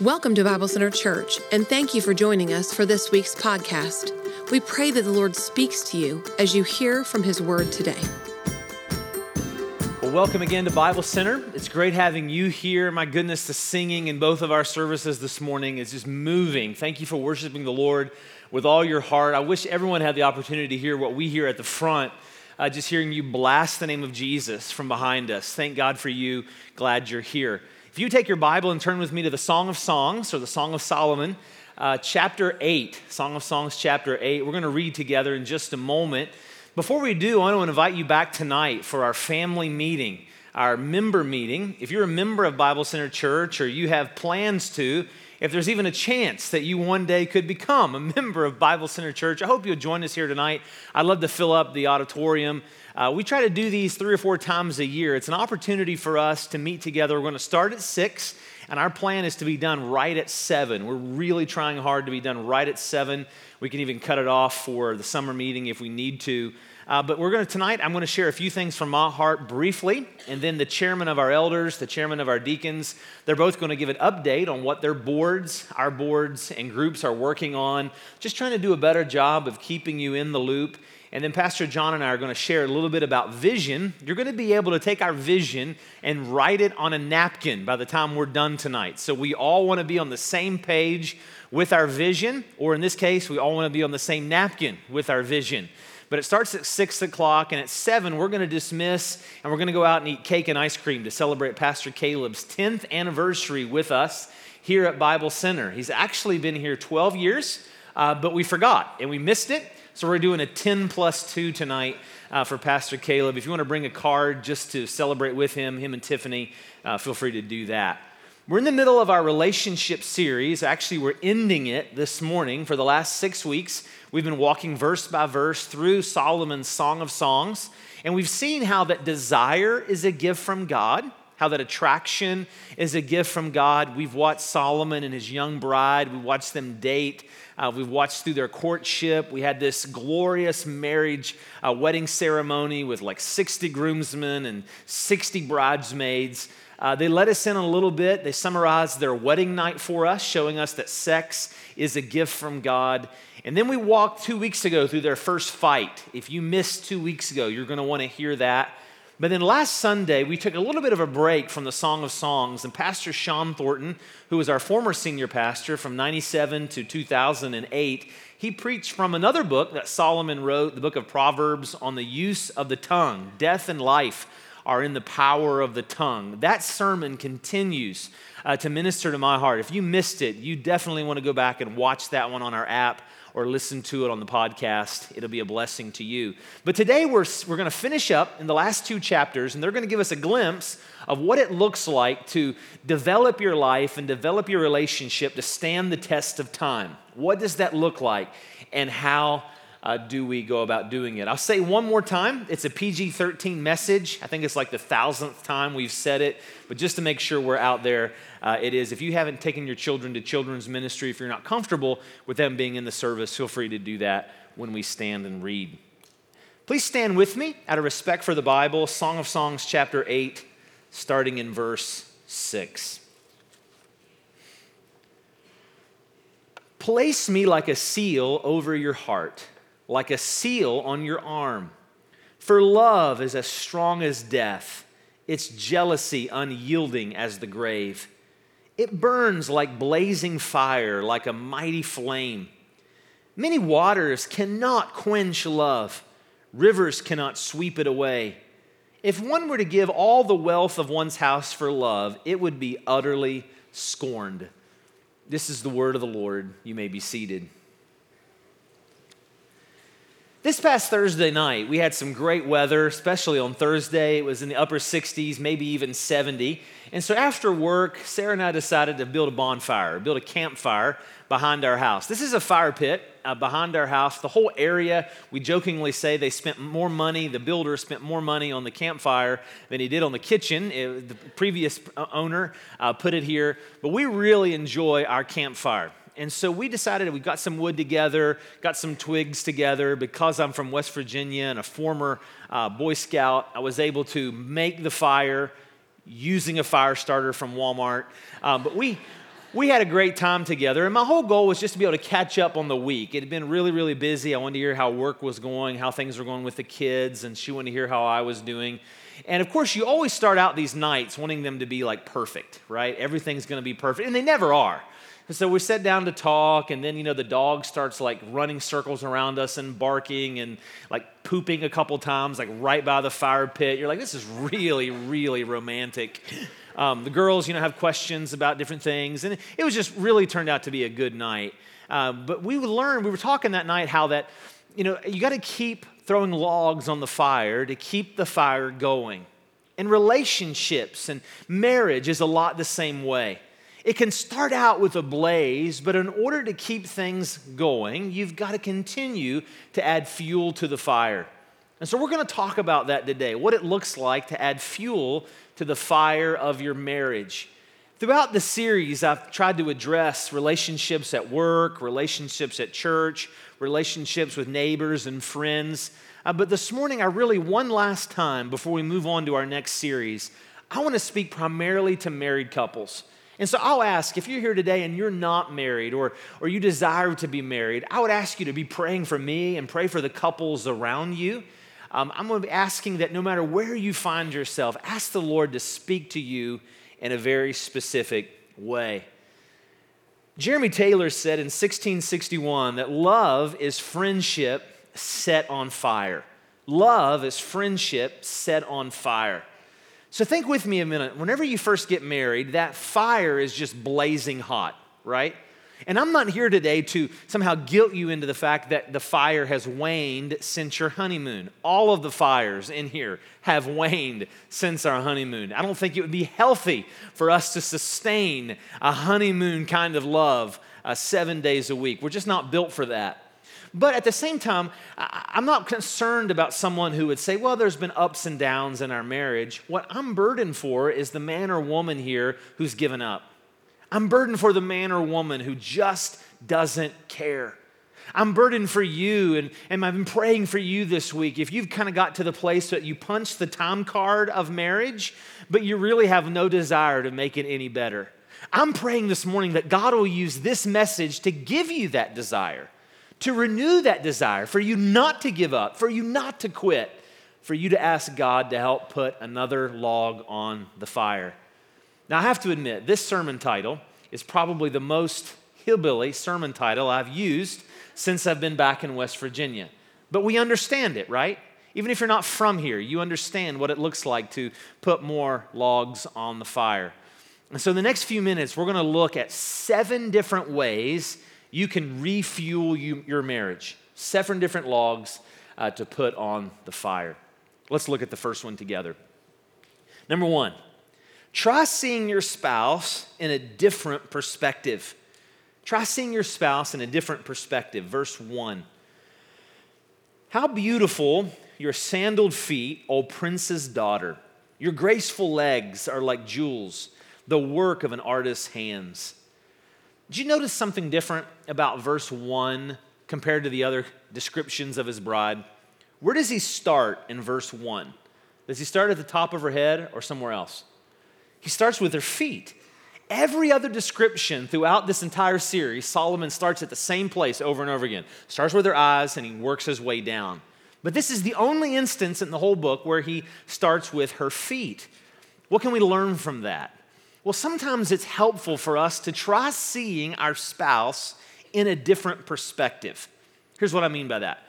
Welcome to Bible Center Church, and thank you for joining us for this week's podcast. We pray that the Lord speaks to you as you hear from His Word today. Well, welcome again to Bible Center. It's great having you here. My goodness, the singing in both of our services this morning is just moving. Thank you for worshiping the Lord with all your heart. I wish everyone had the opportunity to hear what we hear at the front. Uh, just hearing you blast the name of Jesus from behind us. Thank God for you. Glad you're here. If you take your Bible and turn with me to the Song of Songs or the Song of Solomon, uh, chapter 8, Song of Songs, chapter 8, we're going to read together in just a moment. Before we do, I want to invite you back tonight for our family meeting, our member meeting. If you're a member of Bible Center Church or you have plans to, if there's even a chance that you one day could become a member of Bible Center Church, I hope you'll join us here tonight. I'd love to fill up the auditorium. Uh, we try to do these three or four times a year. It's an opportunity for us to meet together. We're going to start at six, and our plan is to be done right at seven. We're really trying hard to be done right at seven. We can even cut it off for the summer meeting if we need to. Uh, but we're going to tonight, I'm going to share a few things from my heart briefly, and then the chairman of our elders, the chairman of our deacons, they're both going to give an update on what their boards, our boards, and groups are working on, just trying to do a better job of keeping you in the loop and then Pastor John and I are going to share a little bit about vision. You're going to be able to take our vision and write it on a napkin by the time we're done tonight. So we all want to be on the same page with our vision, or in this case, we all want to be on the same napkin with our vision. But it starts at six o'clock, and at seven, we're going to dismiss and we're going to go out and eat cake and ice cream to celebrate Pastor Caleb's 10th anniversary with us here at Bible Center. He's actually been here 12 years, uh, but we forgot and we missed it. So we're doing a 10 plus 2 tonight uh, for Pastor Caleb. If you want to bring a card just to celebrate with him, him and Tiffany, uh, feel free to do that. We're in the middle of our relationship series. Actually, we're ending it this morning. For the last six weeks, we've been walking verse by verse through Solomon's Song of Songs. And we've seen how that desire is a gift from God, how that attraction is a gift from God. We've watched Solomon and his young bride, we watched them date. Uh, we've watched through their courtship. We had this glorious marriage uh, wedding ceremony with like 60 groomsmen and 60 bridesmaids. Uh, they let us in a little bit. They summarized their wedding night for us, showing us that sex is a gift from God. And then we walked two weeks ago through their first fight. If you missed two weeks ago, you're going to want to hear that. But then last Sunday, we took a little bit of a break from the Song of Songs, and Pastor Sean Thornton, who was our former senior pastor from 97 to 2008, he preached from another book that Solomon wrote, the book of Proverbs, on the use of the tongue. Death and life are in the power of the tongue. That sermon continues uh, to minister to my heart. If you missed it, you definitely want to go back and watch that one on our app or listen to it on the podcast. It'll be a blessing to you. But today we're, we're going to finish up in the last two chapters, and they're going to give us a glimpse of what it looks like to develop your life and develop your relationship to stand the test of time. What does that look like? And how uh, do we go about doing it? I'll say one more time it's a PG 13 message. I think it's like the thousandth time we've said it, but just to make sure we're out there, uh, it is. If you haven't taken your children to children's ministry, if you're not comfortable with them being in the service, feel free to do that when we stand and read. Please stand with me out of respect for the Bible, Song of Songs, chapter 8, starting in verse 6. Place me like a seal over your heart like a seal on your arm. For love is as strong as death, its jealousy unyielding as the grave. It burns like blazing fire, like a mighty flame. Many waters cannot quench love, rivers cannot sweep it away. If one were to give all the wealth of one's house for love, it would be utterly scorned. This is the word of the Lord. You may be seated. This past Thursday night, we had some great weather, especially on Thursday. It was in the upper 60s, maybe even 70. And so after work, Sarah and I decided to build a bonfire, build a campfire behind our house. This is a fire pit uh, behind our house. The whole area, we jokingly say they spent more money, the builder spent more money on the campfire than he did on the kitchen. It, the previous uh, owner uh, put it here, but we really enjoy our campfire. And so we decided we got some wood together, got some twigs together. Because I'm from West Virginia and a former uh, Boy Scout, I was able to make the fire using a fire starter from Walmart. Um, but we, we had a great time together, and my whole goal was just to be able to catch up on the week. It had been really, really busy. I wanted to hear how work was going, how things were going with the kids, and she wanted to hear how I was doing. And of course, you always start out these nights wanting them to be like perfect, right? Everything's going to be perfect, and they never are. And so we sat down to talk, and then, you know, the dog starts like running circles around us and barking and like pooping a couple times, like right by the fire pit. You're like, this is really, really romantic. Um, the girls, you know, have questions about different things, and it was just really turned out to be a good night. Uh, but we learned, we were talking that night how that, you know, you got to keep throwing logs on the fire to keep the fire going. And relationships and marriage is a lot the same way. It can start out with a blaze, but in order to keep things going, you've got to continue to add fuel to the fire. And so we're going to talk about that today what it looks like to add fuel to the fire of your marriage. Throughout the series, I've tried to address relationships at work, relationships at church, relationships with neighbors and friends. Uh, but this morning, I really, one last time before we move on to our next series, I want to speak primarily to married couples. And so I'll ask if you're here today and you're not married or, or you desire to be married, I would ask you to be praying for me and pray for the couples around you um, I'm going to be asking that no matter where you find yourself, ask the Lord to speak to you in a very specific way. Jeremy Taylor said in 1661 that love is friendship set on fire. Love is friendship set on fire. So think with me a minute. Whenever you first get married, that fire is just blazing hot, right? And I'm not here today to somehow guilt you into the fact that the fire has waned since your honeymoon. All of the fires in here have waned since our honeymoon. I don't think it would be healthy for us to sustain a honeymoon kind of love uh, seven days a week. We're just not built for that. But at the same time, I'm not concerned about someone who would say, well, there's been ups and downs in our marriage. What I'm burdened for is the man or woman here who's given up I'm burdened for the man or woman who just doesn't care. I'm burdened for you, and, and I've been praying for you this week. If you've kind of got to the place that you punch the time card of marriage, but you really have no desire to make it any better, I'm praying this morning that God will use this message to give you that desire, to renew that desire, for you not to give up, for you not to quit, for you to ask God to help put another log on the fire. Now, I have to admit, this sermon title is probably the most hillbilly sermon title I've used since I've been back in West Virginia. But we understand it, right? Even if you're not from here, you understand what it looks like to put more logs on the fire. And so, in the next few minutes, we're going to look at seven different ways you can refuel you, your marriage. Seven different logs uh, to put on the fire. Let's look at the first one together. Number one, Try seeing your spouse in a different perspective. Try seeing your spouse in a different perspective. Verse 1. How beautiful your sandaled feet, O prince's daughter. Your graceful legs are like jewels, the work of an artist's hands. Did you notice something different about verse 1 compared to the other descriptions of his bride? Where does he start in verse 1? Does he start at the top of her head or somewhere else? He starts with her feet. Every other description throughout this entire series, Solomon starts at the same place over and over again. Starts with her eyes and he works his way down. But this is the only instance in the whole book where he starts with her feet. What can we learn from that? Well, sometimes it's helpful for us to try seeing our spouse in a different perspective. Here's what I mean by that.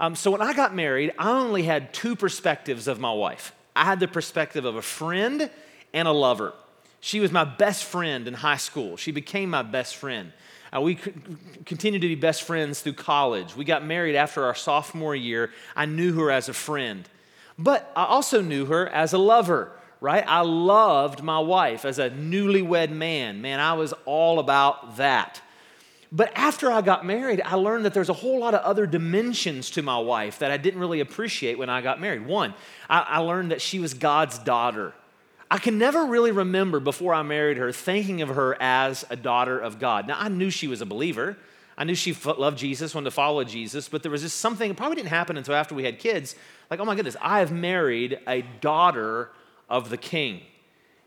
Um, so, when I got married, I only had two perspectives of my wife. I had the perspective of a friend and a lover. She was my best friend in high school. She became my best friend. Uh, we continued to be best friends through college. We got married after our sophomore year. I knew her as a friend, but I also knew her as a lover, right? I loved my wife as a newlywed man. Man, I was all about that. But after I got married, I learned that there's a whole lot of other dimensions to my wife that I didn't really appreciate when I got married. One, I, I learned that she was God's daughter. I can never really remember before I married her thinking of her as a daughter of God. Now, I knew she was a believer. I knew she loved Jesus, wanted to follow Jesus, but there was just something, it probably didn't happen until after we had kids. Like, oh my goodness, I have married a daughter of the king.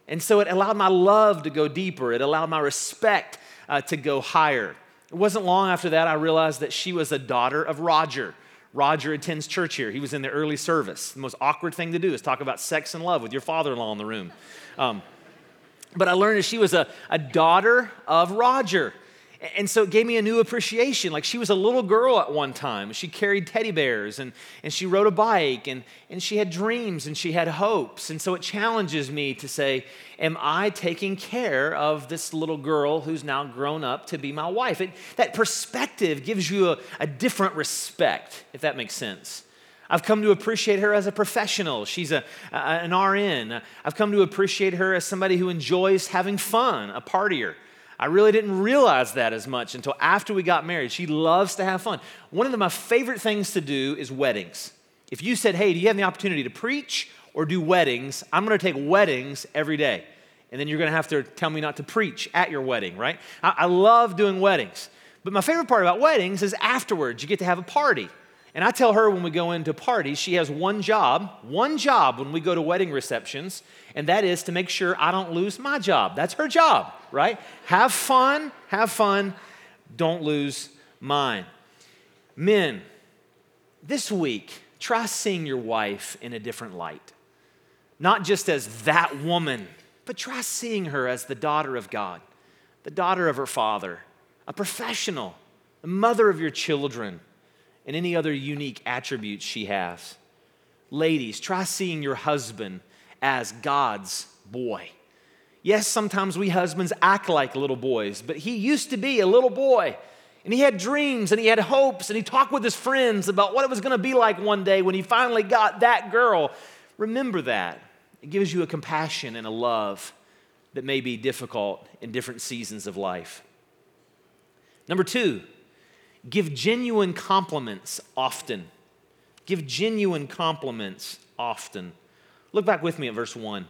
And so it allowed my love to go deeper, it allowed my respect uh, to go higher. It wasn't long after that I realized that she was a daughter of Roger. Roger attends church here. He was in the early service. The most awkward thing to do is talk about sex and love with your father in law in the room. Um, but I learned that she was a, a daughter of Roger. And so it gave me a new appreciation. Like she was a little girl at one time. She carried teddy bears and, and she rode a bike and, and she had dreams and she had hopes. And so it challenges me to say, Am I taking care of this little girl who's now grown up to be my wife? It, that perspective gives you a, a different respect, if that makes sense. I've come to appreciate her as a professional. She's a, a, an RN. I've come to appreciate her as somebody who enjoys having fun, a partier. I really didn't realize that as much until after we got married. She loves to have fun. One of the, my favorite things to do is weddings. If you said, hey, do you have the opportunity to preach or do weddings? I'm going to take weddings every day. And then you're going to have to tell me not to preach at your wedding, right? I, I love doing weddings. But my favorite part about weddings is afterwards, you get to have a party. And I tell her when we go into parties, she has one job, one job when we go to wedding receptions, and that is to make sure I don't lose my job. That's her job, right? Have fun, have fun, don't lose mine. Men, this week, try seeing your wife in a different light. Not just as that woman, but try seeing her as the daughter of God, the daughter of her father, a professional, the mother of your children and any other unique attributes she has. Ladies, try seeing your husband as God's boy. Yes, sometimes we husbands act like little boys, but he used to be a little boy. And he had dreams and he had hopes and he talked with his friends about what it was going to be like one day when he finally got that girl. Remember that. It gives you a compassion and a love that may be difficult in different seasons of life. Number two, Give genuine compliments often. Give genuine compliments often. Look back with me at verse 1.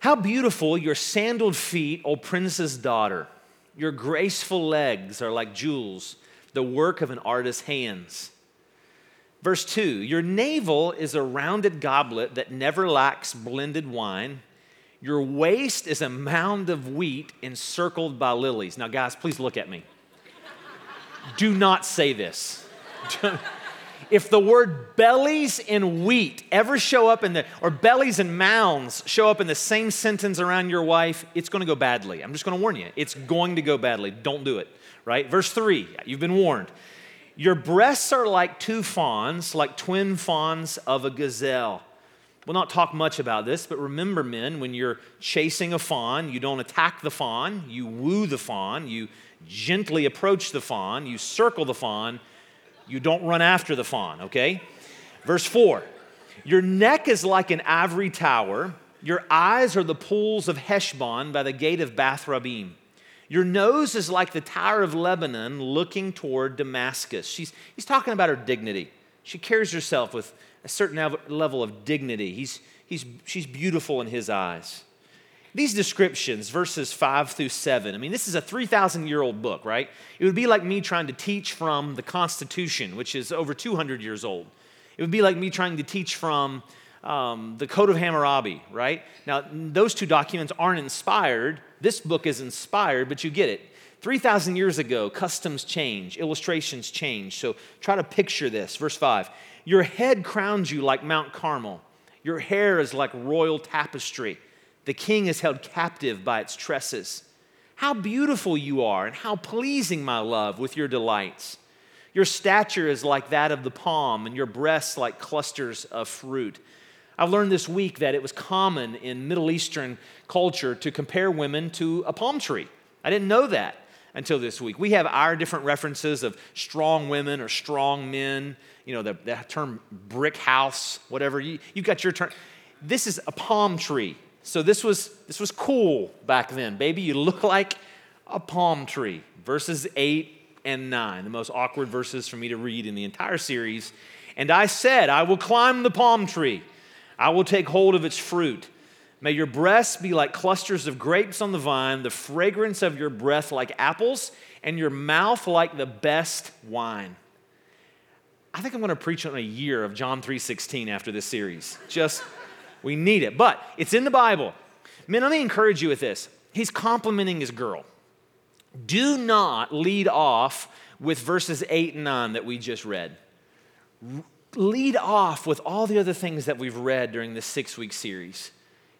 How beautiful your sandaled feet, O princess daughter. Your graceful legs are like jewels, the work of an artist's hands. Verse 2 Your navel is a rounded goblet that never lacks blended wine. Your waist is a mound of wheat encircled by lilies. Now, guys, please look at me do not say this. If the word bellies in wheat ever show up in the, or bellies and mounds show up in the same sentence around your wife, it's going to go badly. I'm just going to warn you. It's going to go badly. Don't do it, right? Verse three, you've been warned. Your breasts are like two fawns, like twin fawns of a gazelle. We'll not talk much about this, but remember, men, when you're chasing a fawn, you don't attack the fawn, you woo the fawn, you gently approach the fawn, you circle the fawn, you don't run after the fawn, okay? Verse 4 Your neck is like an ivory tower, your eyes are the pools of Heshbon by the gate of Bath Rabbim. Your nose is like the Tower of Lebanon looking toward Damascus. She's, he's talking about her dignity. She carries herself with a certain level of dignity. He's, he's, she's beautiful in his eyes. These descriptions, verses 5 through 7, I mean, this is a 3,000 year old book, right? It would be like me trying to teach from the Constitution, which is over 200 years old. It would be like me trying to teach from um, the Code of Hammurabi, right? Now, those two documents aren't inspired. This book is inspired, but you get it. 3,000 years ago, customs change, illustrations change. So try to picture this. Verse 5 Your head crowns you like Mount Carmel, your hair is like royal tapestry. The king is held captive by its tresses. How beautiful you are, and how pleasing, my love, with your delights. Your stature is like that of the palm, and your breasts like clusters of fruit. I've learned this week that it was common in Middle Eastern culture to compare women to a palm tree. I didn't know that until this week. We have our different references of strong women or strong men, you know, the, the term brick house, whatever. You, you got your term. This is a palm tree. So this was this was cool back then. Baby, you look like a palm tree. Verses 8 and 9, the most awkward verses for me to read in the entire series. And I said, I will climb the palm tree. I will take hold of its fruit. May your breasts be like clusters of grapes on the vine, the fragrance of your breath like apples, and your mouth like the best wine. I think I'm going to preach on a year of John 3:16 after this series. Just we need it. But it's in the Bible. Man, let me encourage you with this. He's complimenting his girl. Do not lead off with verses 8 and 9 that we just read. Lead off with all the other things that we've read during this six week series.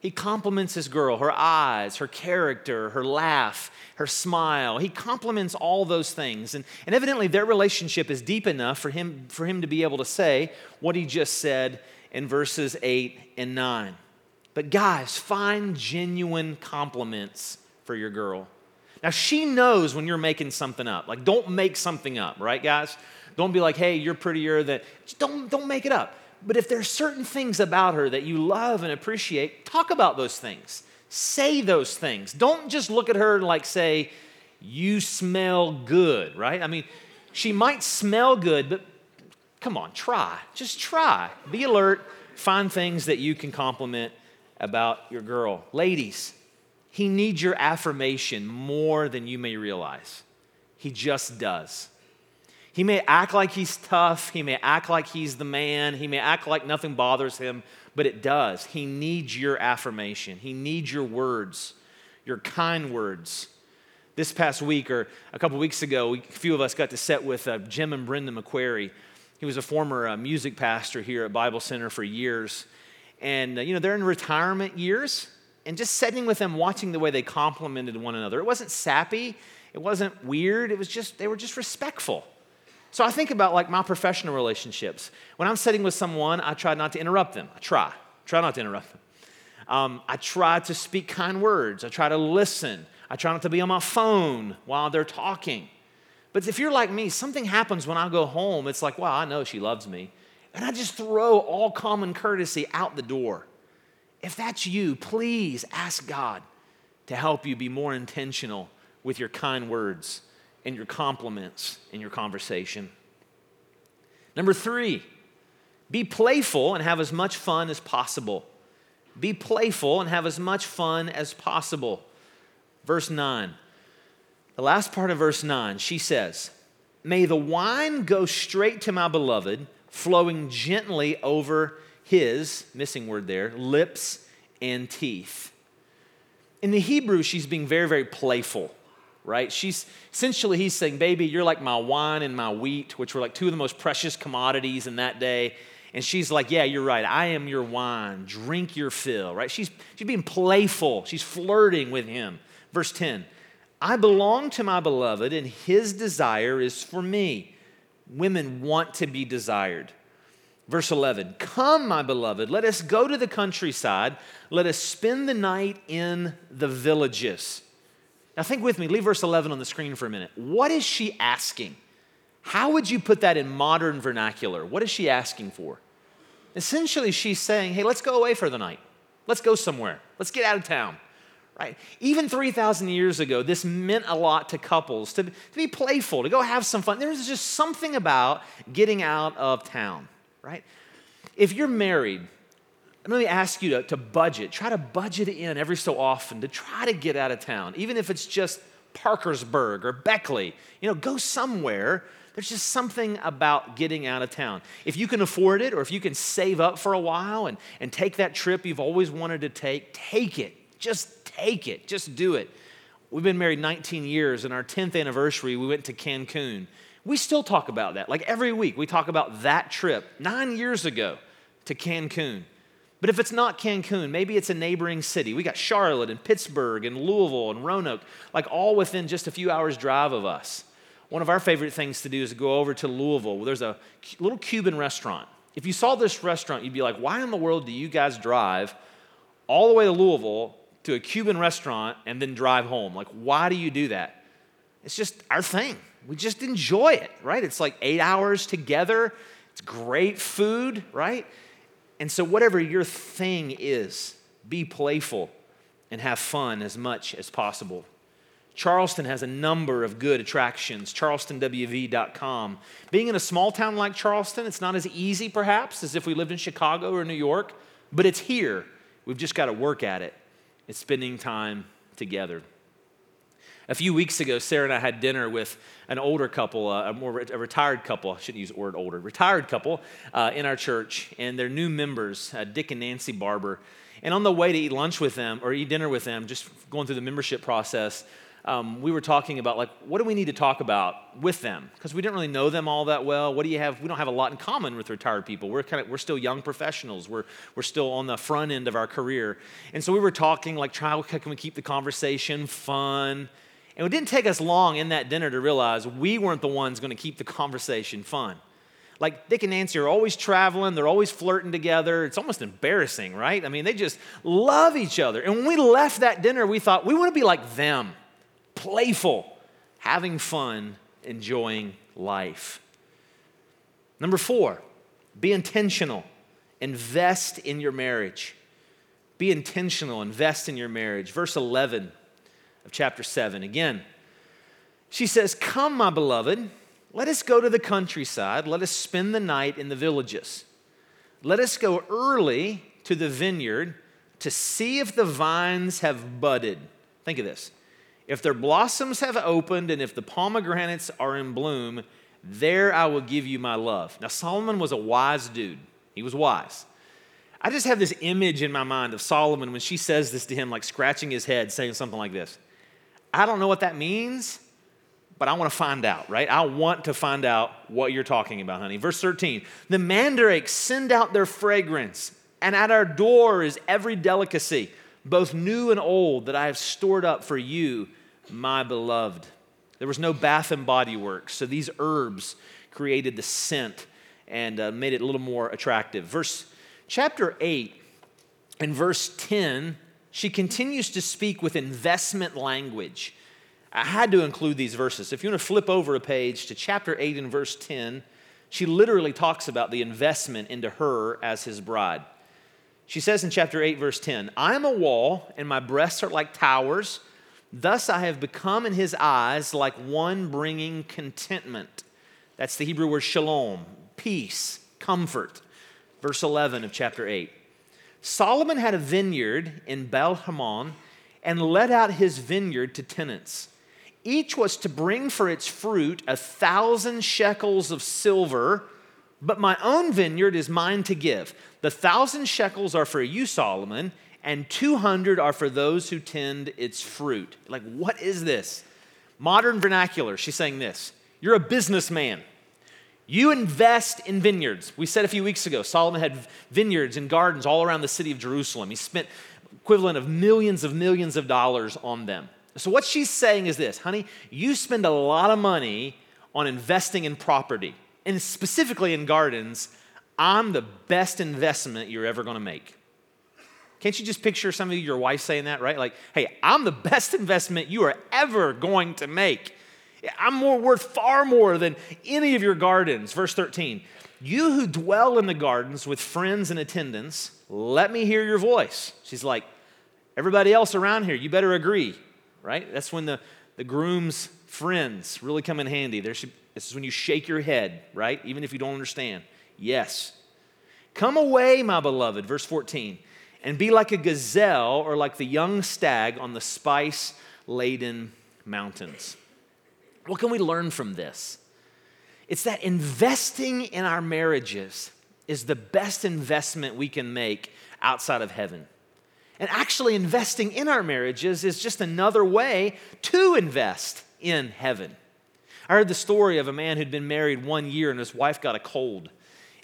He compliments his girl, her eyes, her character, her laugh, her smile. He compliments all those things. And, and evidently, their relationship is deep enough for him, for him to be able to say what he just said in verses 8 and 9. But, guys, find genuine compliments for your girl. Now, she knows when you're making something up. Like, don't make something up, right, guys? Don't be like, hey, you're prettier than. Just don't, don't make it up. But if there's certain things about her that you love and appreciate, talk about those things. Say those things. Don't just look at her and like say, you smell good, right? I mean, she might smell good, but come on, try. Just try. Be alert. Find things that you can compliment about your girl. Ladies, he needs your affirmation more than you may realize. He just does. He may act like he's tough. He may act like he's the man. He may act like nothing bothers him, but it does. He needs your affirmation. He needs your words, your kind words. This past week, or a couple weeks ago, a few of us got to set with uh, Jim and Brenda McQuarrie. He was a former uh, music pastor here at Bible Center for years. And, uh, you know, they're in retirement years. And just sitting with them, watching the way they complimented one another. It wasn't sappy, it wasn't weird, it was just, they were just respectful. So I think about like my professional relationships. When I'm sitting with someone, I try not to interrupt them. I try, try not to interrupt them. Um, I try to speak kind words. I try to listen. I try not to be on my phone while they're talking. But if you're like me, something happens when I go home. It's like, well, I know she loves me. And I just throw all common courtesy out the door. If that's you, please ask God to help you be more intentional with your kind words and your compliments in your conversation. Number three, be playful and have as much fun as possible. Be playful and have as much fun as possible. Verse 9. The last part of verse 9, she says, May the wine go straight to my beloved, flowing gently over his, missing word there, lips and teeth. In the Hebrew, she's being very, very playful right? She's essentially, he's saying, Baby, you're like my wine and my wheat, which were like two of the most precious commodities in that day. And she's like, Yeah, you're right. I am your wine. Drink your fill, right? She's, she's being playful. She's flirting with him. Verse 10 I belong to my beloved, and his desire is for me. Women want to be desired. Verse 11 Come, my beloved, let us go to the countryside. Let us spend the night in the villages. Now, think with me, leave verse 11 on the screen for a minute. What is she asking? How would you put that in modern vernacular? What is she asking for? Essentially, she's saying, hey, let's go away for the night. Let's go somewhere. Let's get out of town. Right? Even 3,000 years ago, this meant a lot to couples to, to be playful, to go have some fun. There's just something about getting out of town, right? If you're married, let me ask you to, to budget. Try to budget in every so often to try to get out of town, even if it's just Parkersburg or Beckley. You know, go somewhere. There's just something about getting out of town. If you can afford it or if you can save up for a while and, and take that trip you've always wanted to take, take it. Just take it. Just do it. We've been married 19 years, and our 10th anniversary, we went to Cancun. We still talk about that. Like every week, we talk about that trip nine years ago to Cancun. But if it's not Cancun, maybe it's a neighboring city. We got Charlotte and Pittsburgh and Louisville and Roanoke, like all within just a few hours' drive of us. One of our favorite things to do is to go over to Louisville. There's a little Cuban restaurant. If you saw this restaurant, you'd be like, why in the world do you guys drive all the way to Louisville to a Cuban restaurant and then drive home? Like, why do you do that? It's just our thing. We just enjoy it, right? It's like eight hours together. It's great food, right? And so, whatever your thing is, be playful and have fun as much as possible. Charleston has a number of good attractions, charlestonwv.com. Being in a small town like Charleston, it's not as easy perhaps as if we lived in Chicago or New York, but it's here. We've just got to work at it. Spending time together. A few weeks ago, Sarah and I had dinner with an older couple, uh, a more a retired couple. I shouldn't use the word older, retired couple uh, in our church, and their new members, uh, Dick and Nancy Barber. And on the way to eat lunch with them or eat dinner with them, just going through the membership process, um, we were talking about like what do we need to talk about with them? Because we didn't really know them all that well. What do you have? We don't have a lot in common with retired people. We're kind of we're still young professionals. We're we're still on the front end of our career. And so we were talking like how can we keep the conversation fun? And it didn't take us long in that dinner to realize we weren't the ones going to keep the conversation fun. Like Dick and Nancy are always traveling, they're always flirting together. It's almost embarrassing, right? I mean, they just love each other. And when we left that dinner, we thought we want to be like them playful, having fun, enjoying life. Number four, be intentional. Invest in your marriage. Be intentional. Invest in your marriage. Verse 11 of chapter 7. Again, she says, Come, my beloved, let us go to the countryside. Let us spend the night in the villages. Let us go early to the vineyard to see if the vines have budded. Think of this if their blossoms have opened and if the pomegranates are in bloom, there I will give you my love. Now, Solomon was a wise dude. He was wise. I just have this image in my mind of Solomon when she says this to him, like scratching his head, saying something like this I don't know what that means, but I want to find out, right? I want to find out what you're talking about, honey. Verse 13 The mandrakes send out their fragrance, and at our door is every delicacy, both new and old, that I have stored up for you my beloved. There was no bath and body works, so these herbs created the scent and uh, made it a little more attractive. Verse chapter 8 and verse 10, she continues to speak with investment language. I had to include these verses. If you want to flip over a page to chapter 8 and verse 10, she literally talks about the investment into her as his bride. She says in chapter 8, verse 10, I am a wall, and my breasts are like towers. Thus I have become in his eyes like one bringing contentment. That's the Hebrew word shalom, peace, comfort. Verse 11 of chapter 8. Solomon had a vineyard in Baal Hamon and let out his vineyard to tenants. Each was to bring for its fruit a thousand shekels of silver, but my own vineyard is mine to give. The thousand shekels are for you, Solomon, and 200 are for those who tend its fruit. Like, what is this? Modern vernacular, she's saying this You're a businessman. You invest in vineyards. We said a few weeks ago, Solomon had vineyards and gardens all around the city of Jerusalem. He spent equivalent of millions of millions of dollars on them. So, what she's saying is this honey, you spend a lot of money on investing in property, and specifically in gardens. I'm the best investment you're ever going to make. Can't you just picture some of you, your wife saying that, right? Like, hey, I'm the best investment you are ever going to make. I'm more worth far more than any of your gardens. Verse 13, you who dwell in the gardens with friends and attendants, let me hear your voice. She's like, everybody else around here, you better agree, right? That's when the, the groom's friends really come in handy. This is when you shake your head, right? Even if you don't understand. Yes. Come away, my beloved. Verse 14 and be like a gazelle or like the young stag on the spice laden mountains. What can we learn from this? It's that investing in our marriages is the best investment we can make outside of heaven. And actually, investing in our marriages is just another way to invest in heaven. I heard the story of a man who'd been married one year and his wife got a cold.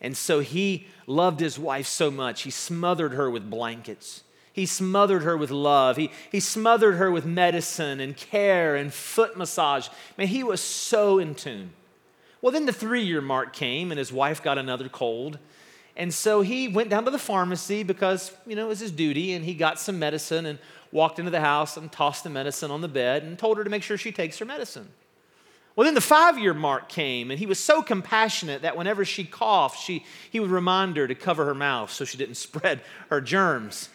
And so he loved his wife so much, he smothered her with blankets. He smothered her with love. He, he smothered her with medicine and care and foot massage. Man, he was so in tune. Well, then the three year mark came and his wife got another cold. And so he went down to the pharmacy because, you know, it was his duty, and he got some medicine and walked into the house and tossed the medicine on the bed and told her to make sure she takes her medicine. Well, then the five year mark came, and he was so compassionate that whenever she coughed, she, he would remind her to cover her mouth so she didn't spread her germs.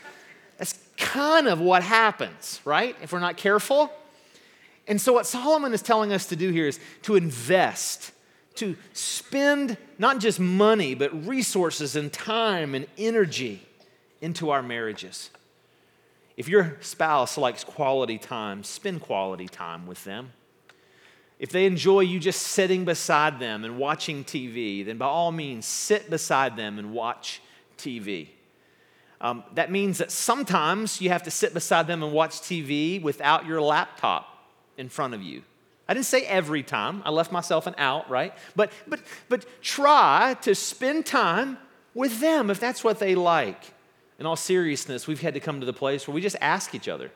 That's kind of what happens, right? If we're not careful. And so, what Solomon is telling us to do here is to invest, to spend not just money, but resources and time and energy into our marriages. If your spouse likes quality time, spend quality time with them. If they enjoy you just sitting beside them and watching TV, then by all means, sit beside them and watch TV. Um, that means that sometimes you have to sit beside them and watch TV without your laptop in front of you. I didn't say every time. I left myself an out, right? But but but try to spend time with them if that's what they like. In all seriousness, we've had to come to the place where we just ask each other,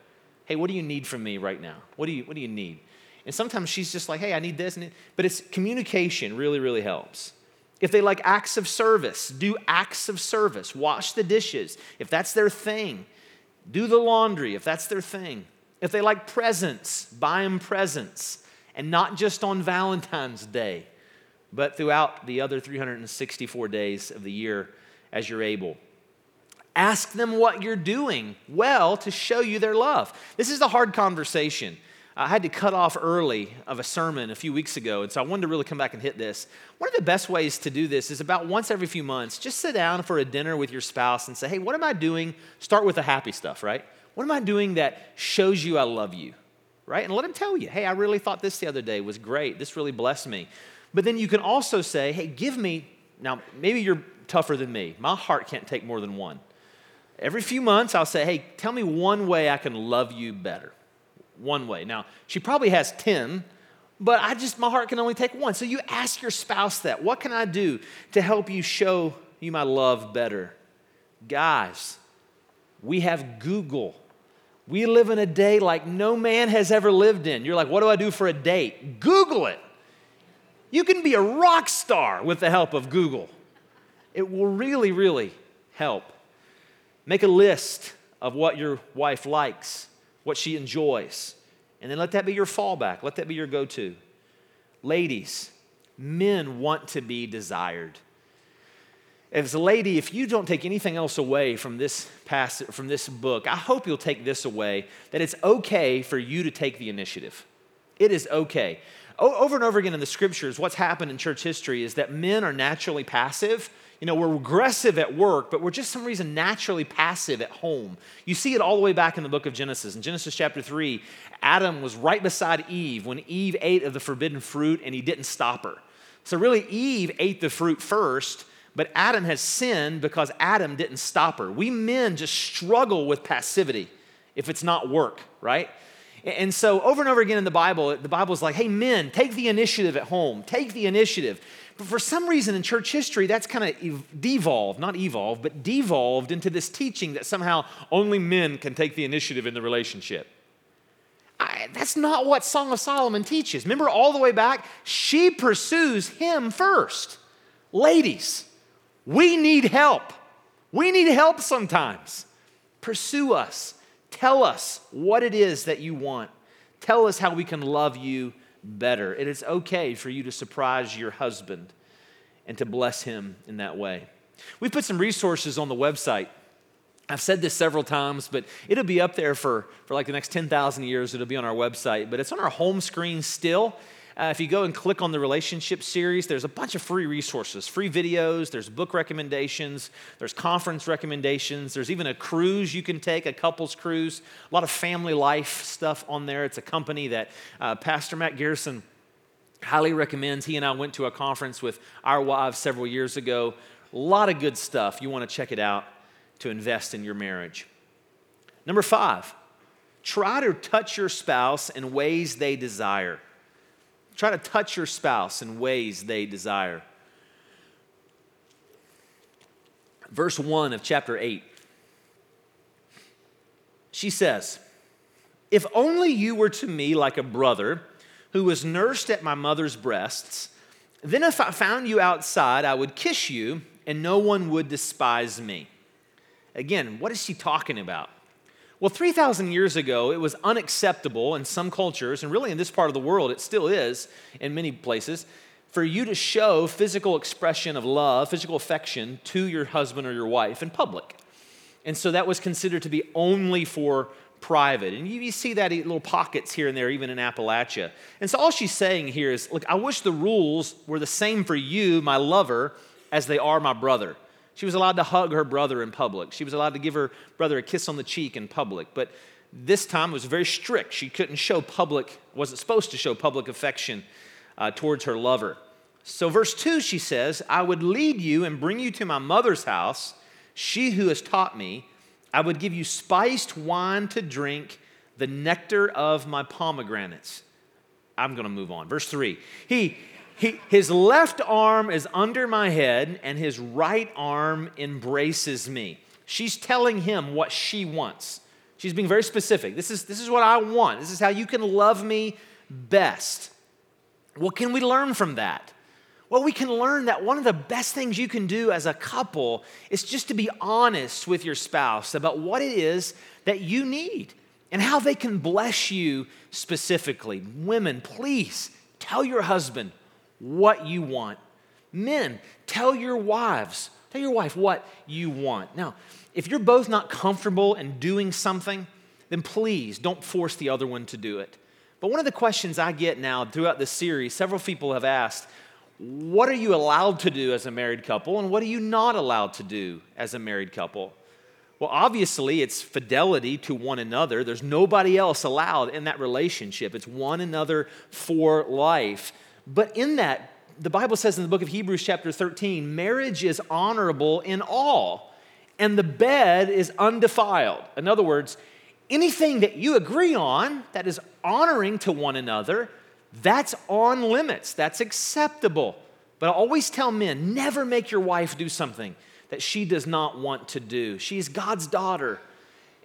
"Hey, what do you need from me right now? What do you what do you need?" And sometimes she's just like, "Hey, I need this," but it's communication really really helps. If they like acts of service, do acts of service. Wash the dishes if that's their thing. Do the laundry if that's their thing. If they like presents, buy them presents. And not just on Valentine's Day, but throughout the other 364 days of the year as you're able. Ask them what you're doing well to show you their love. This is a hard conversation. I had to cut off early of a sermon a few weeks ago, and so I wanted to really come back and hit this. One of the best ways to do this is about once every few months, just sit down for a dinner with your spouse and say, hey, what am I doing? Start with the happy stuff, right? What am I doing that shows you I love you, right? And let them tell you, hey, I really thought this the other day was great. This really blessed me. But then you can also say, hey, give me, now maybe you're tougher than me. My heart can't take more than one. Every few months, I'll say, hey, tell me one way I can love you better one way. Now, she probably has 10, but I just, my heart can only take one. So you ask your spouse that. What can I do to help you show you my love better? Guys, we have Google. We live in a day like no man has ever lived in. You're like, what do I do for a date? Google it. You can be a rock star with the help of Google. It will really, really help. Make a list of what your wife likes what she enjoys. And then let that be your fallback, let that be your go to. Ladies, men want to be desired. As a lady, if you don't take anything else away from this passage, from this book, I hope you'll take this away that it's okay for you to take the initiative. It is okay. Over and over again in the scriptures, what's happened in church history is that men are naturally passive you know, we're aggressive at work, but we're just some reason naturally passive at home. You see it all the way back in the book of Genesis. In Genesis chapter 3, Adam was right beside Eve when Eve ate of the forbidden fruit and he didn't stop her. So, really, Eve ate the fruit first, but Adam has sinned because Adam didn't stop her. We men just struggle with passivity if it's not work, right? And so, over and over again in the Bible, the Bible is like, hey, men, take the initiative at home, take the initiative. But for some reason in church history, that's kind of devolved, not evolved, but devolved into this teaching that somehow only men can take the initiative in the relationship. I, that's not what Song of Solomon teaches. Remember, all the way back, she pursues him first. Ladies, we need help. We need help sometimes. Pursue us. Tell us what it is that you want. Tell us how we can love you better. It is okay for you to surprise your husband and to bless him in that way. We've put some resources on the website. I've said this several times, but it'll be up there for, for like the next 10,000 years. It'll be on our website, but it's on our home screen still. Uh, if you go and click on the relationship series, there's a bunch of free resources, free videos, there's book recommendations, there's conference recommendations, there's even a cruise you can take, a couples cruise, a lot of family life stuff on there. It's a company that uh, Pastor Matt Garrison highly recommends. He and I went to a conference with our wives several years ago. A lot of good stuff. You want to check it out to invest in your marriage. Number five, try to touch your spouse in ways they desire. Try to touch your spouse in ways they desire. Verse 1 of chapter 8. She says, If only you were to me like a brother who was nursed at my mother's breasts, then if I found you outside, I would kiss you, and no one would despise me. Again, what is she talking about? Well, 3,000 years ago, it was unacceptable in some cultures, and really in this part of the world, it still is in many places, for you to show physical expression of love, physical affection to your husband or your wife in public. And so that was considered to be only for private. And you, you see that in little pockets here and there, even in Appalachia. And so all she's saying here is look, I wish the rules were the same for you, my lover, as they are my brother. She was allowed to hug her brother in public. She was allowed to give her brother a kiss on the cheek in public. But this time was very strict. She couldn't show public, wasn't supposed to show public affection uh, towards her lover. So, verse 2, she says, I would lead you and bring you to my mother's house, she who has taught me, I would give you spiced wine to drink, the nectar of my pomegranates. I'm going to move on. Verse 3. He, he, his left arm is under my head, and his right arm embraces me. She's telling him what she wants. She's being very specific. This is, this is what I want. This is how you can love me best. What can we learn from that? Well, we can learn that one of the best things you can do as a couple is just to be honest with your spouse about what it is that you need and how they can bless you specifically. Women, please tell your husband what you want. Men, tell your wives, tell your wife what you want. Now, if you're both not comfortable in doing something, then please don't force the other one to do it. But one of the questions I get now throughout this series, several people have asked, what are you allowed to do as a married couple and what are you not allowed to do as a married couple? Well, obviously, it's fidelity to one another. There's nobody else allowed in that relationship. It's one another for life. But in that, the Bible says in the book of Hebrews, chapter 13, marriage is honorable in all, and the bed is undefiled. In other words, anything that you agree on that is honoring to one another, that's on limits, that's acceptable. But I always tell men never make your wife do something that she does not want to do. She's God's daughter,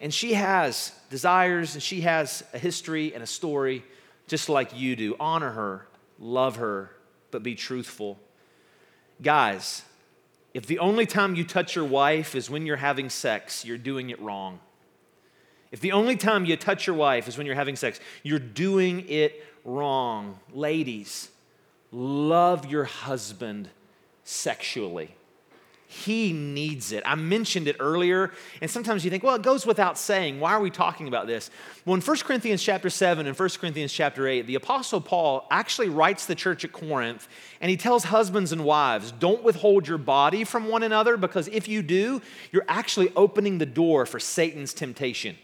and she has desires, and she has a history and a story just like you do. Honor her, love her, but be truthful. Guys, if the only time you touch your wife is when you're having sex, you're doing it wrong. If the only time you touch your wife is when you're having sex, you're doing it wrong. Ladies, love your husband sexually. He needs it. I mentioned it earlier, and sometimes you think, well, it goes without saying. Why are we talking about this? Well, in 1 Corinthians chapter 7 and 1 Corinthians chapter 8, the Apostle Paul actually writes the church at Corinth, and he tells husbands and wives, don't withhold your body from one another, because if you do, you're actually opening the door for Satan's temptation.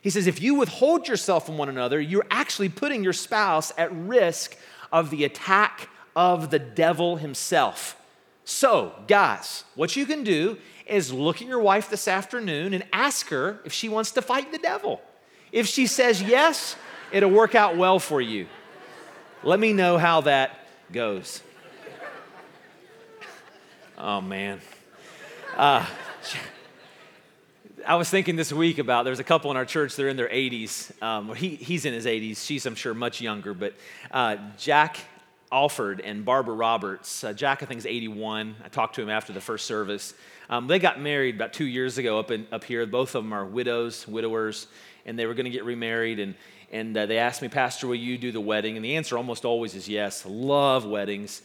He says, if you withhold yourself from one another, you're actually putting your spouse at risk of the attack of the devil himself. So, guys, what you can do is look at your wife this afternoon and ask her if she wants to fight the devil. If she says yes, it'll work out well for you. Let me know how that goes. Oh, man. Uh, I was thinking this week about there's a couple in our church, they're in their 80s. Um, he, he's in his 80s, she's, I'm sure, much younger, but uh, Jack Alford and Barbara Roberts. Uh, Jack, I think, is 81. I talked to him after the first service. Um, they got married about two years ago up, in, up here. Both of them are widows, widowers, and they were going to get remarried. And, and uh, they asked me, Pastor, will you do the wedding? And the answer almost always is yes. Love weddings.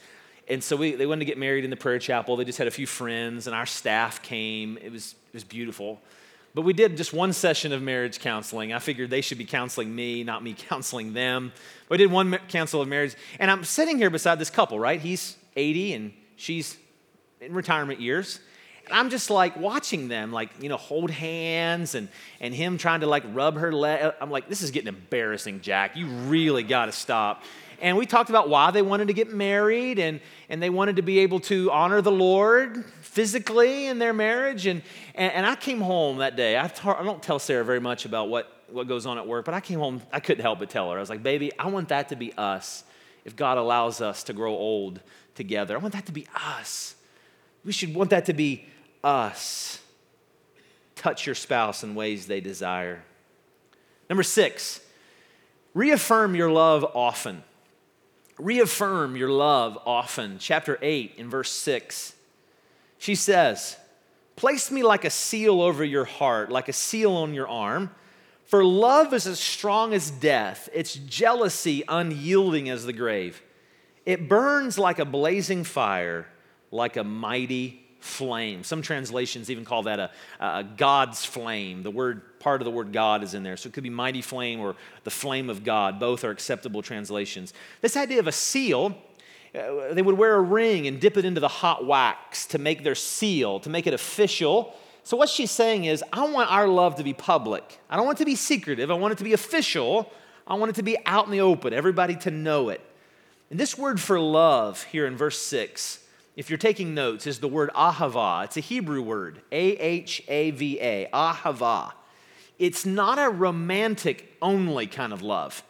And so we, they wanted to get married in the prayer chapel. They just had a few friends, and our staff came. It was, it was beautiful. But we did just one session of marriage counseling. I figured they should be counseling me, not me counseling them. But We did one counsel of marriage. And I'm sitting here beside this couple, right? He's 80 and she's in retirement years. And I'm just like watching them, like, you know, hold hands and, and him trying to like rub her leg. I'm like, this is getting embarrassing, Jack. You really got to stop. And we talked about why they wanted to get married and, and they wanted to be able to honor the Lord physically in their marriage. And, and, and I came home that day. I, I don't tell Sarah very much about what, what goes on at work, but I came home, I couldn't help but tell her. I was like, baby, I want that to be us if God allows us to grow old together. I want that to be us. We should want that to be us. Touch your spouse in ways they desire. Number six, reaffirm your love often. Reaffirm your love often. Chapter 8 in verse 6. She says, Place me like a seal over your heart, like a seal on your arm. For love is as strong as death, its jealousy unyielding as the grave. It burns like a blazing fire, like a mighty flame. Some translations even call that a, a, God's flame. The word, part of the word God is in there. So it could be mighty flame or the flame of God. Both are acceptable translations. This idea of a seal uh, they would wear a ring and dip it into the hot wax to make their seal, to make it official. So, what she's saying is, I want our love to be public. I don't want it to be secretive. I want it to be official. I want it to be out in the open, everybody to know it. And this word for love here in verse 6 if you're taking notes, is the word ahava. It's a Hebrew word, A H A V A, ahava. It's not a romantic only kind of love.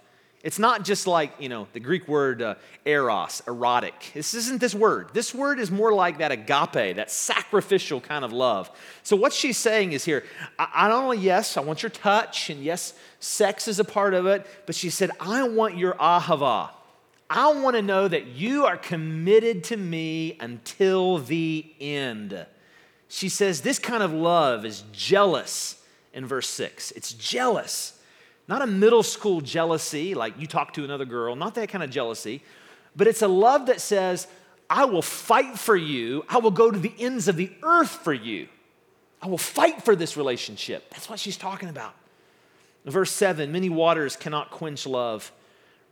It's not just like, you know, the Greek word uh, eros, erotic. This isn't this word. This word is more like that agape, that sacrificial kind of love. So, what she's saying is here, I, not only, yes, I want your touch, and yes, sex is a part of it, but she said, I want your ahava. I want to know that you are committed to me until the end. She says, this kind of love is jealous in verse 6. It's jealous. Not a middle school jealousy, like you talk to another girl, not that kind of jealousy, but it's a love that says, I will fight for you. I will go to the ends of the earth for you. I will fight for this relationship. That's what she's talking about. Verse 7 Many waters cannot quench love,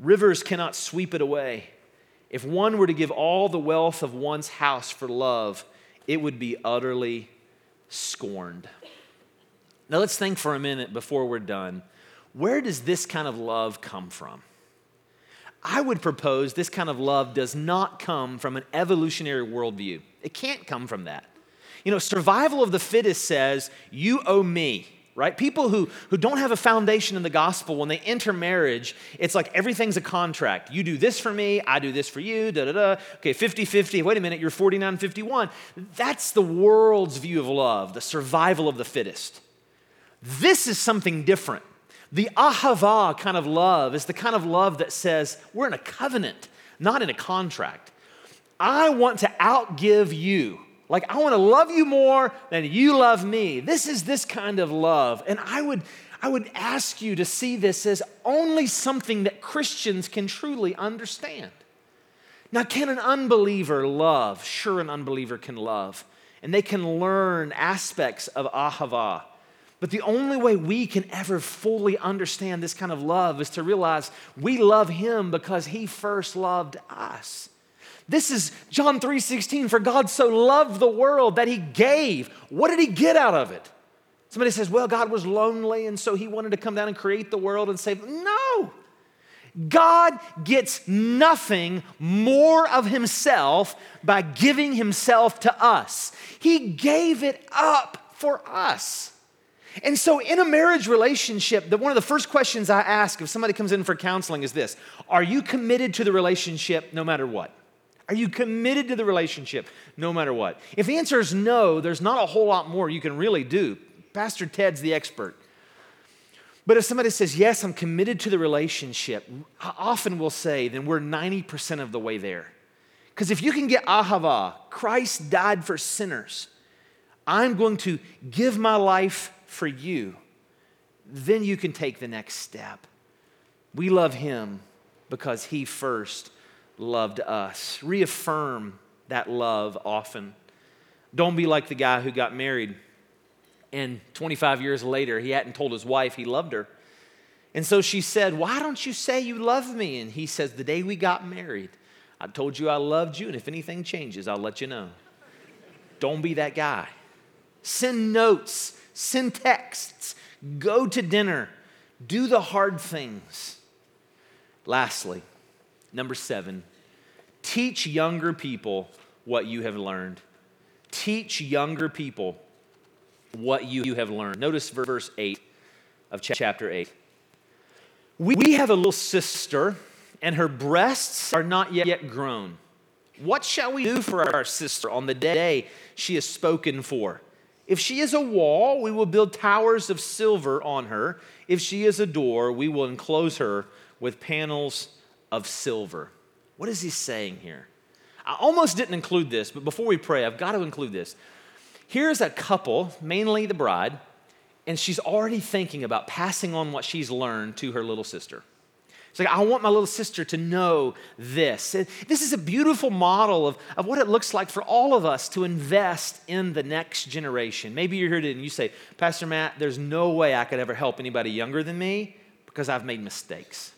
rivers cannot sweep it away. If one were to give all the wealth of one's house for love, it would be utterly scorned. Now let's think for a minute before we're done where does this kind of love come from? I would propose this kind of love does not come from an evolutionary worldview. It can't come from that. You know, survival of the fittest says, you owe me, right? People who, who don't have a foundation in the gospel, when they enter marriage, it's like everything's a contract. You do this for me, I do this for you, da da da. Okay, 50 50. Wait a minute, you're 49 51. That's the world's view of love, the survival of the fittest. This is something different. The ahava kind of love is the kind of love that says we're in a covenant, not in a contract. I want to outgive you. Like, I want to love you more than you love me. This is this kind of love. And I would, I would ask you to see this as only something that Christians can truly understand. Now, can an unbeliever love? Sure, an unbeliever can love. And they can learn aspects of ahava. But the only way we can ever fully understand this kind of love is to realize we love him because he first loved us. This is John 3:16 for God so loved the world that he gave. What did he get out of it? Somebody says, "Well, God was lonely and so he wanted to come down and create the world and save." No. God gets nothing more of himself by giving himself to us. He gave it up for us. And so, in a marriage relationship, the, one of the first questions I ask if somebody comes in for counseling is this Are you committed to the relationship no matter what? Are you committed to the relationship no matter what? If the answer is no, there's not a whole lot more you can really do. Pastor Ted's the expert. But if somebody says, Yes, I'm committed to the relationship, I often will say, then we're 90% of the way there. Because if you can get ahava, Christ died for sinners, I'm going to give my life for you, then you can take the next step. We love him because he first loved us. Reaffirm that love often. Don't be like the guy who got married and 25 years later he hadn't told his wife he loved her. And so she said, Why don't you say you love me? And he says, The day we got married, I told you I loved you, and if anything changes, I'll let you know. Don't be that guy. Send notes send texts, go to dinner, do the hard things. Lastly, number seven, teach younger people what you have learned. Teach younger people what you have learned. Notice verse 8 of chapter 8. We have a little sister, and her breasts are not yet grown. What shall we do for our sister on the day she is spoken for? If she is a wall, we will build towers of silver on her. If she is a door, we will enclose her with panels of silver. What is he saying here? I almost didn't include this, but before we pray, I've got to include this. Here's a couple, mainly the bride, and she's already thinking about passing on what she's learned to her little sister. It's like, I want my little sister to know this. This is a beautiful model of, of what it looks like for all of us to invest in the next generation. Maybe you're here today and you say, Pastor Matt, there's no way I could ever help anybody younger than me because I've made mistakes.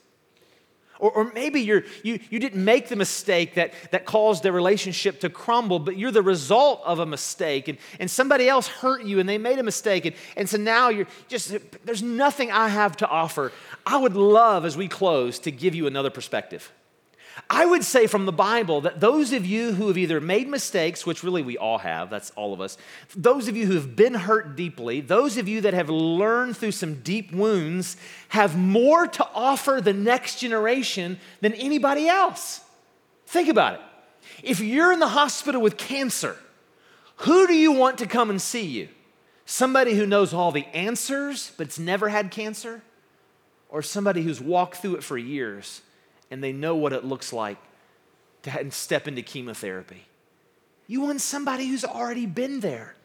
Or, or maybe you're, you, you didn't make the mistake that, that caused their relationship to crumble, but you're the result of a mistake. And, and somebody else hurt you and they made a mistake. And, and so now you're just, there's nothing I have to offer. I would love, as we close, to give you another perspective. I would say from the Bible that those of you who have either made mistakes, which really we all have, that's all of us, those of you who have been hurt deeply, those of you that have learned through some deep wounds, have more to offer the next generation than anybody else. Think about it. If you're in the hospital with cancer, who do you want to come and see you? Somebody who knows all the answers but's never had cancer? Or somebody who's walked through it for years and they know what it looks like to step into chemotherapy? You want somebody who's already been there.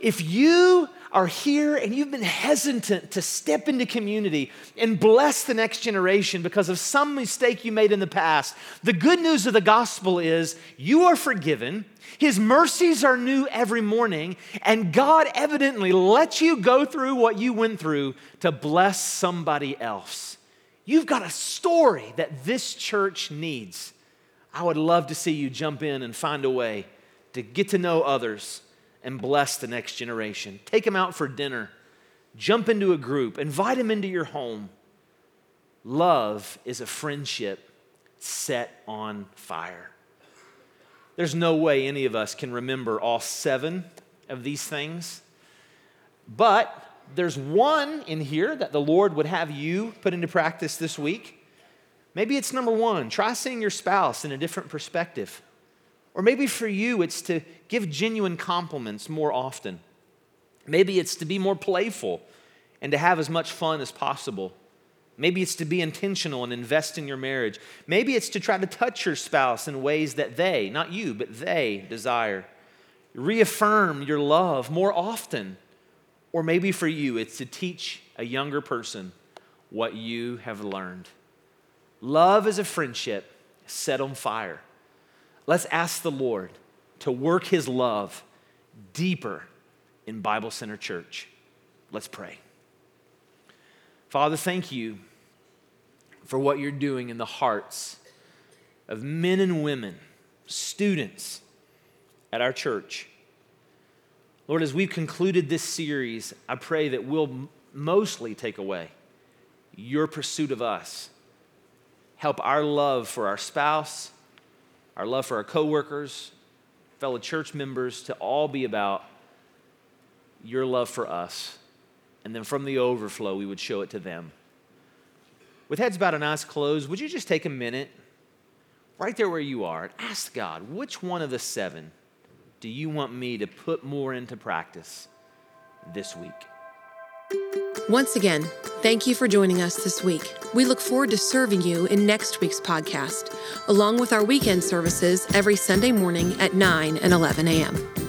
If you are here and you've been hesitant to step into community and bless the next generation because of some mistake you made in the past, the good news of the gospel is you are forgiven. His mercies are new every morning, and God evidently lets you go through what you went through to bless somebody else. You've got a story that this church needs. I would love to see you jump in and find a way to get to know others and bless the next generation. Take them out for dinner. Jump into a group. Invite them into your home. Love is a friendship set on fire. There's no way any of us can remember all seven of these things, but there's one in here that the Lord would have you put into practice this week. Maybe it's number one try seeing your spouse in a different perspective. Or maybe for you, it's to give genuine compliments more often. Maybe it's to be more playful and to have as much fun as possible. Maybe it's to be intentional and invest in your marriage. Maybe it's to try to touch your spouse in ways that they, not you, but they desire. Reaffirm your love more often. Or maybe for you, it's to teach a younger person what you have learned. Love is a friendship set on fire. Let's ask the Lord to work his love deeper in Bible Center Church. Let's pray. Father, thank you for what you're doing in the hearts of men and women, students at our church. Lord, as we've concluded this series, I pray that we'll mostly take away your pursuit of us. Help our love for our spouse our love for our coworkers, fellow church members, to all be about your love for us. And then from the overflow, we would show it to them. With heads bowed and eyes closed, would you just take a minute right there where you are and ask God, which one of the seven do you want me to put more into practice this week? Once again, thank you for joining us this week. We look forward to serving you in next week's podcast, along with our weekend services every Sunday morning at 9 and 11 a.m.